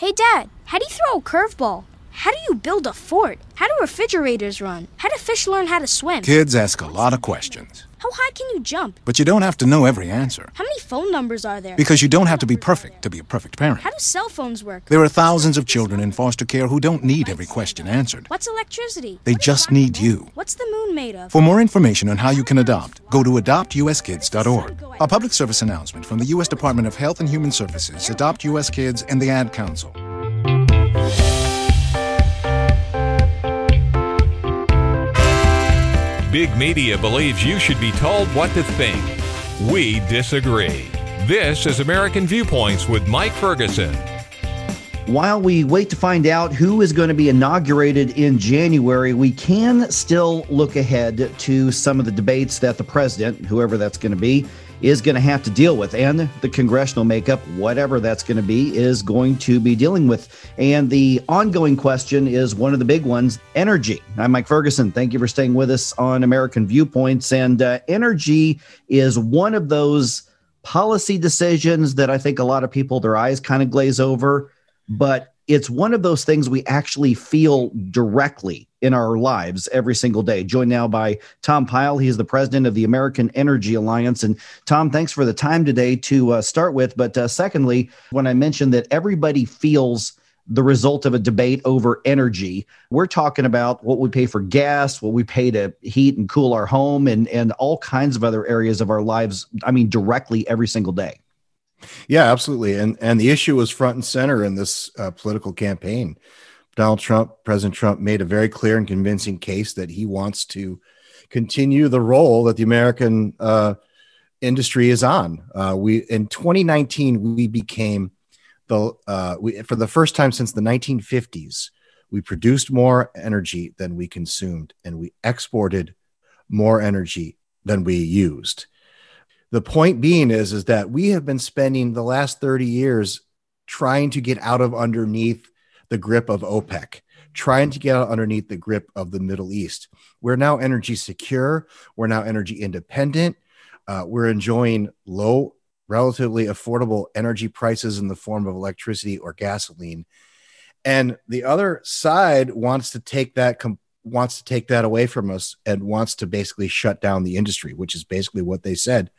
Hey, Dad, how do you throw a curveball? How do you build a fort? How do refrigerators run? How do fish learn how to swim? Kids ask a lot of questions. How high can you jump? But you don't have to know every answer. How many phone numbers are there? Because you don't have to be perfect to be a perfect parent. How do cell phones work? There are thousands of children in foster care who don't need every question answered. What's electricity? They just need you. What's the made of? For more information on how you can adopt, go to adoptuskids.org. A public service announcement from the U.S. Department of Health and Human Services, Adopt U.S. Kids, and the Ad Council. Big media believes you should be told what to think. We disagree. This is American Viewpoints with Mike Ferguson. While we wait to find out who is going to be inaugurated in January, we can still look ahead to some of the debates that the president, whoever that's going to be, is going to have to deal with. And the congressional makeup, whatever that's going to be, is going to be dealing with. And the ongoing question is one of the big ones energy. I'm Mike Ferguson. Thank you for staying with us on American Viewpoints. And uh, energy is one of those policy decisions that I think a lot of people, their eyes kind of glaze over. But it's one of those things we actually feel directly in our lives every single day. Joined now by Tom Pyle. He is the president of the American Energy Alliance. And Tom, thanks for the time today to uh, start with. But uh, secondly, when I mentioned that everybody feels the result of a debate over energy, we're talking about what we pay for gas, what we pay to heat and cool our home, and, and all kinds of other areas of our lives. I mean, directly every single day. Yeah, absolutely. And and the issue was front and center in this uh, political campaign. Donald Trump, President Trump, made a very clear and convincing case that he wants to continue the roll that the American uh, industry is on. Uh, we in 2019 we became the uh, we, for the first time since the 1950s we produced more energy than we consumed, and we exported more energy than we used the point being is is that we have been spending the last 30 years trying to get out of underneath the grip of OPEC, trying to get out underneath the grip of the Middle East. We're now energy secure. We're now energy independent. Uh, we're enjoying low, relatively affordable energy prices in the form of electricity or gasoline. And the other side wants to take that wants to take that away from us and wants to basically shut down the industry, which is basically what they said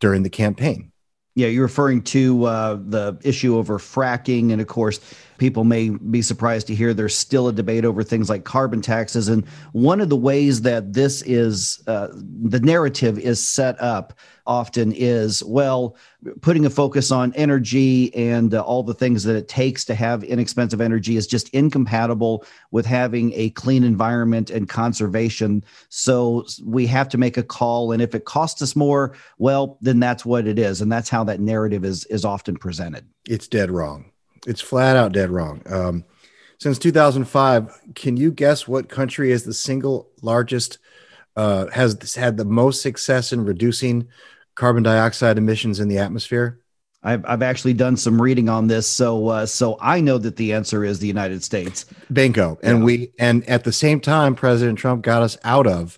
during the campaign. Yeah, you're referring to uh, the issue over fracking. And of course, people may be surprised to hear there's still a debate over things like carbon taxes. And one of the ways that this is, uh, the narrative is set up often is well putting a focus on energy and uh, all the things that it takes to have inexpensive energy is just incompatible with having a clean environment and conservation. So we have to make a call and if it costs us more well then that's what it is and that's how that narrative is is often presented. It's dead wrong. It's flat out dead wrong. Um, since 2005 can you guess what country is the single largest uh, has had the most success in reducing carbon dioxide emissions in the atmosphere? I've, I've actually done some reading on this, so uh, so I know that the answer is the United States. Bingo, and yeah. we and at the same time, President Trump got us out of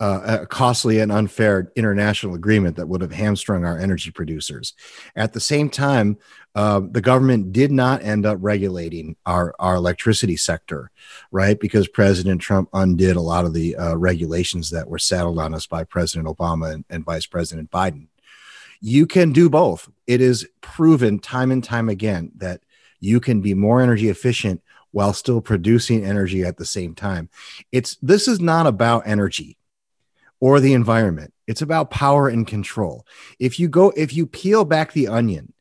uh, a costly and unfair international agreement that would have hamstrung our energy producers. At the same time, uh, the government did not end up regulating our, our electricity sector, right? Because President Trump undid a lot of the uh, regulations that were saddled on us by President Obama and, and Vice President Biden. You can do both. It is proven time and time again that you can be more energy efficient while still producing energy at the same time. It's this is not about energy or the environment. It's about power and control. If you go if you peel back the onion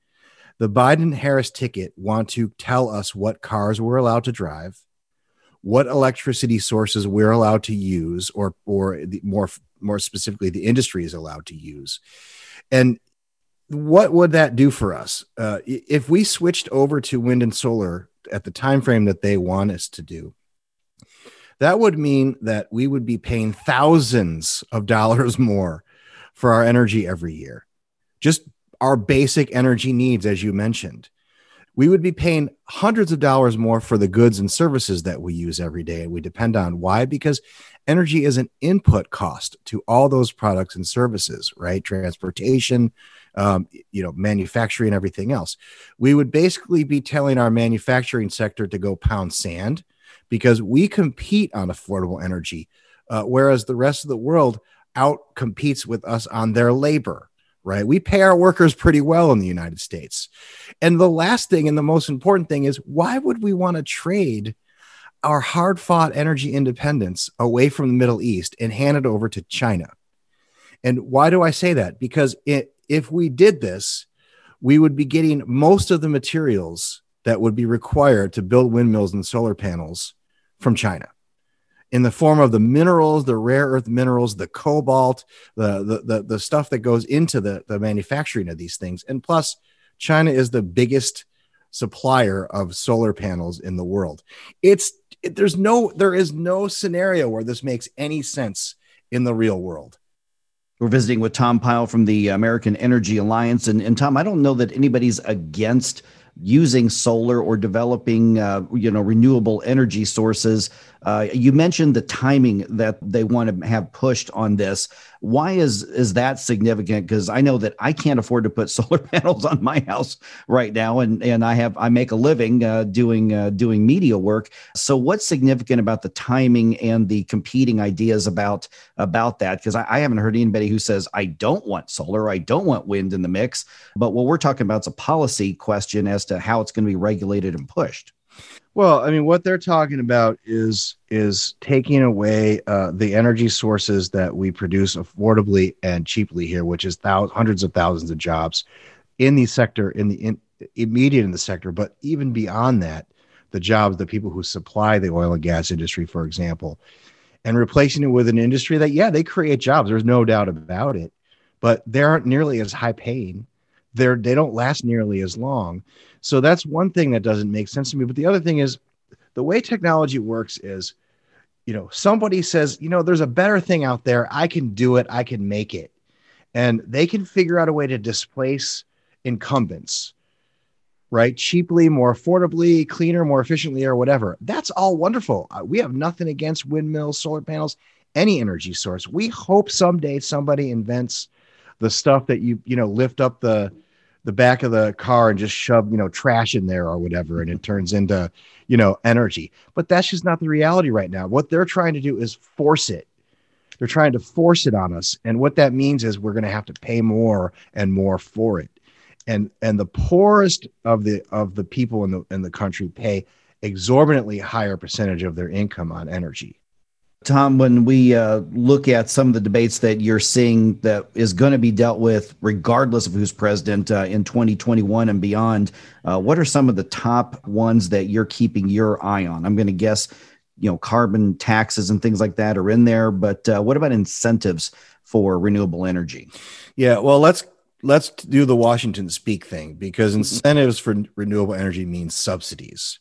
the Biden Harris ticket want to tell us what cars we're allowed to drive, what electricity sources we're allowed to use, or or the, more more specifically, the industry is allowed to use, and what would that do for us uh, if we switched over to wind and solar at the time frame that they want us to do? That would mean that we would be paying thousands of dollars more for our energy every year. Just our basic energy needs, as you mentioned. We would be paying hundreds of dollars more for the goods and services that we use every day and we depend on. Why? Because energy is an input cost to all those products and services, right? Transportation, um, you know, manufacturing everything else. We would basically be telling our manufacturing sector to go pound sand because we compete on affordable energy, uh, whereas the rest of the world out competes with us on their labor. Right. We pay our workers pretty well in the United States. And the last thing and the most important thing is why would we want to trade our hard fought energy independence away from the Middle East and hand it over to China? And why do I say that? Because it, if we did this, we would be getting most of the materials that would be required to build windmills and solar panels from China in the form of the minerals, the rare earth minerals, the cobalt, the, the, the, the stuff that goes into the, the manufacturing of these things. And plus, China is the biggest supplier of solar panels in the world. It's it, there's no there is no scenario where this makes any sense in the real world. We're visiting with Tom Pyle from the American Energy Alliance. And, and Tom, I don't know that anybody's against using solar or developing uh, you know renewable energy sources uh, you mentioned the timing that they want to have pushed on this. Why is is that significant? Because I know that I can't afford to put solar panels on my house right now, and and I have I make a living uh, doing uh, doing media work. So what's significant about the timing and the competing ideas about about that? Because I, I haven't heard anybody who says I don't want solar, I don't want wind in the mix. But what we're talking about is a policy question as to how it's going to be regulated and pushed. Well, I mean, what they're talking about is is taking away uh, the energy sources that we produce affordably and cheaply here, which is thousands, hundreds of thousands of jobs in the sector, in the in, immediate in the sector, but even beyond that, the jobs, the people who supply the oil and gas industry, for example, and replacing it with an industry that, yeah, they create jobs. There's no doubt about it, but they aren't nearly as high paying. They're they don't last nearly as long so that's one thing that doesn't make sense to me. But the other thing is the way technology works is, you know, somebody says, you know, there's a better thing out there. I can do it. I can make it. And they can figure out a way to displace incumbents, right? Cheaply, more affordably, cleaner, more efficiently, or whatever. That's all wonderful. Uh, we have nothing against windmills, solar panels, any energy source. We hope someday somebody invents the stuff that you, you know, lift up the, the back of the car and just shove you know trash in there or whatever and it turns into you know energy. But that's just not the reality right now. What they're trying to do is force it. They're trying to force it on us. And what that means is we're going to have to pay more and more for it. And and the poorest of the of the people in the in the country pay exorbitantly higher percentage of their income on energy Tom, when we uh, look at some of the debates that you're seeing that is going to be dealt with, regardless of who's president uh, in 2021 and beyond, uh, what are some of the top ones that you're keeping your eye on? I'm going to guess, you know, carbon taxes and things like that are in there, but uh, what about incentives for renewable energy? Yeah, well, let's let's do the Washington speak thing because incentives for renewable energy means subsidies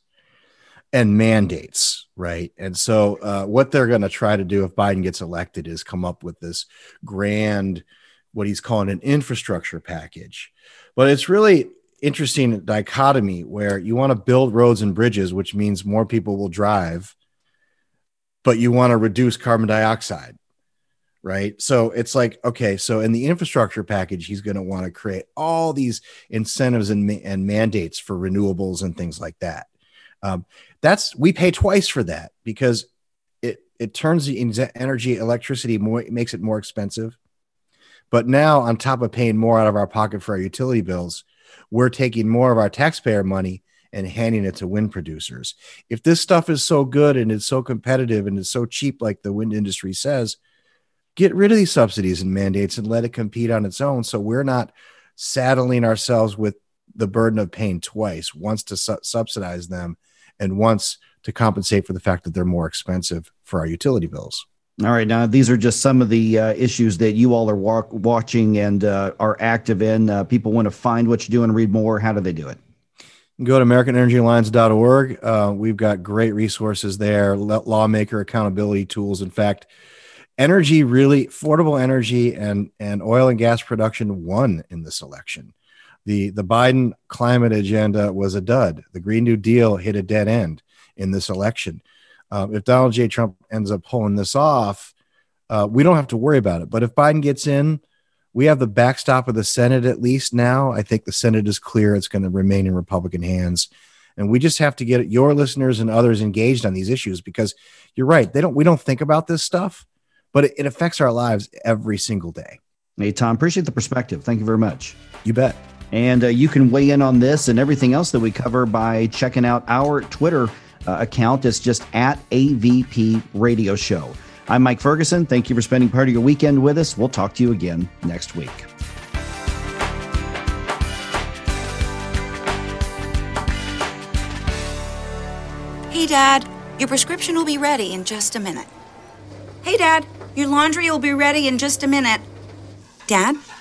and mandates, right? And so, uh, what they're going to try to do if Biden gets elected is come up with this grand, what he's calling an infrastructure package. But it's really interesting dichotomy where you want to build roads and bridges, which means more people will drive, but you want to reduce carbon dioxide, right? So it's like, okay, so in the infrastructure package, he's going to want to create all these incentives and, and mandates for renewables and things like that. Um, that's we pay twice for that because it it turns the energy electricity more makes it more expensive. But now on top of paying more out of our pocket for our utility bills we're taking more of our taxpayer money and handing it to wind producers. If this stuff is so good and it's so competitive and it's so cheap like the wind industry says get rid of these subsidies and mandates and let it compete on its own. So we're not saddling ourselves with the burden of paying twice once to su- subsidize them and once to compensate for the fact that they're more expensive for our utility bills. All right. Now, these are just some of the uh, issues that you all are walk- watching and uh, are active in. Uh, people want to find what you do and read more. How do they do it? Go to AmericanEnergyAlliance.org. Uh, we've got great resources there, lawmaker accountability tools. In fact, energy really affordable energy and and oil and gas production won in this election the the Biden climate agenda was a dud. The Green New Deal hit a dead end in this election. Uh, if Donald J. Trump ends up pulling this off, uh, we don't have to worry about it. But if Biden gets in, we have the backstop of the Senate at least now. I think the Senate is clear; it's going to remain in Republican hands, and we just have to get your listeners and others engaged on these issues because you're right. They don't. We don't think about this stuff, but it, it affects our lives every single day. Hey, Tom, appreciate the perspective. Thank you very much. You bet. And uh, you can weigh in on this and everything else that we cover by checking out our Twitter uh, account. It's just at AVP Radio Show. I'm Mike Ferguson. Thank you for spending part of your weekend with us. We'll talk to you again next week. Hey, Dad, your prescription will be ready in just a minute. Hey, Dad, your laundry will be ready in just a minute. Dad,